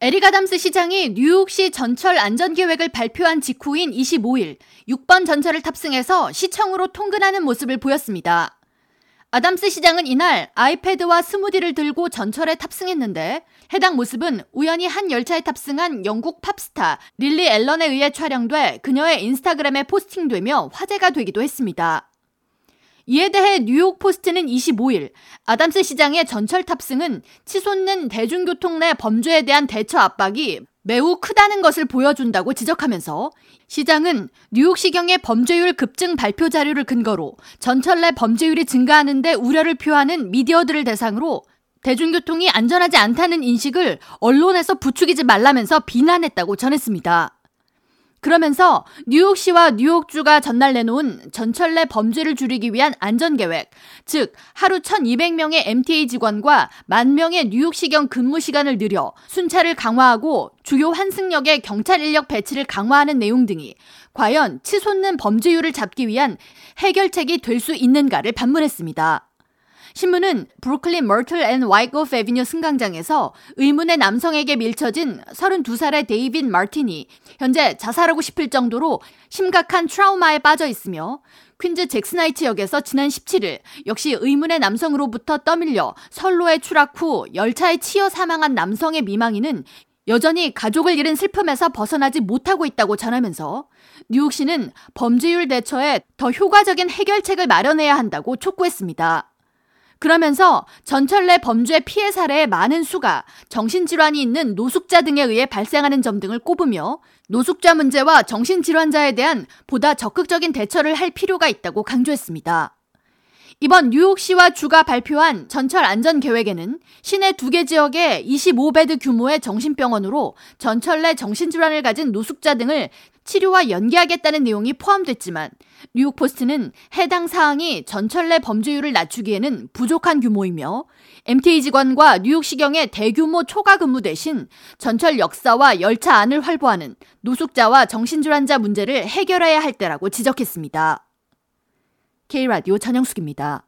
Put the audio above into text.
에릭 아담스 시장이 뉴욕시 전철 안전계획을 발표한 직후인 25일 6번 전철을 탑승해서 시청으로 통근하는 모습을 보였습니다. 아담스 시장은 이날 아이패드와 스무디를 들고 전철에 탑승했는데 해당 모습은 우연히 한 열차에 탑승한 영국 팝스타 릴리 앨런에 의해 촬영돼 그녀의 인스타그램에 포스팅되며 화제가 되기도 했습니다. 이에 대해 뉴욕 포스트는 25일 아담스 시장의 전철 탑승은 치솟는 대중교통 내 범죄에 대한 대처 압박이 매우 크다는 것을 보여준다고 지적하면서 시장은 뉴욕시경의 범죄율 급증 발표 자료를 근거로 전철 내 범죄율이 증가하는데 우려를 표하는 미디어들을 대상으로 대중교통이 안전하지 않다는 인식을 언론에서 부추기지 말라면서 비난했다고 전했습니다. 그러면서 뉴욕시와 뉴욕주가 전날 내놓은 전철 내 범죄를 줄이기 위한 안전계획, 즉 하루 1200명의 MTA 직원과 만 명의 뉴욕시경 근무 시간을 늘려 순찰을 강화하고 주요 환승역의 경찰 인력 배치를 강화하는 내용 등이 과연 치솟는 범죄율을 잡기 위한 해결책이 될 수 있는가를 반문했습니다. 신문은 브루클린 머틀 앤 와이코프 애비뉴 승강장에서 의문의 남성에게 밀쳐진 32살의 데이빗 마틴이 현재 자살하고 싶을 정도로 심각한 트라우마에 빠져 있으며 퀸즈 잭스나이츠역에서 지난 17일 역시 의문의 남성으로부터 떠밀려 선로에 추락 후 열차에 치여 사망한 남성의 미망인은 여전히 가족을 잃은 슬픔에서 벗어나지 못하고 있다고 전하면서 뉴욕시는 범죄율 대처에 더 효과적인 해결책을 마련해야 한다고 촉구했습니다. 그러면서 전철 내 범죄 피해 사례의 많은 수가 정신질환이 있는 노숙자 등에 의해 발생하는 점 등을 꼽으며 노숙자 문제와 정신질환자에 대한 보다 적극적인 대처를 할 필요가 있다고 강조했습니다. 이번 뉴욕시와 주가 발표한 전철 안전 계획에는 시내 두 개 지역에 25bed 규모의 정신병원으로 전철 내 정신질환을 가진 노숙자 등을 치료와 연계하겠다는 내용이 포함됐지만 뉴욕 포스트는 해당 사항이 전철 내 범죄율을 낮추기에는 부족한 규모이며 MTA 직원과 뉴욕시경의 대규모 초과 근무 대신 전철 역사와 열차 안을 활보하는 노숙자와 정신질환자 문제를 해결해야 할 때라고 지적했습니다. K라디오 전영숙입니다.